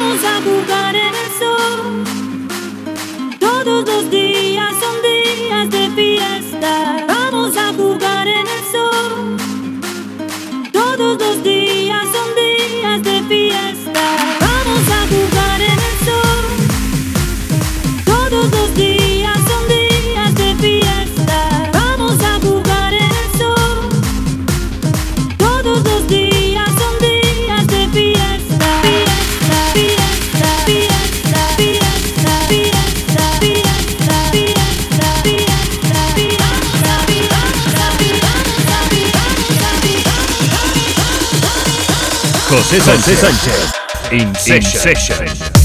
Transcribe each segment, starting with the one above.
vamos a jugar Sánchez, In, In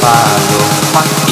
Aqui Brasil.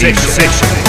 Share our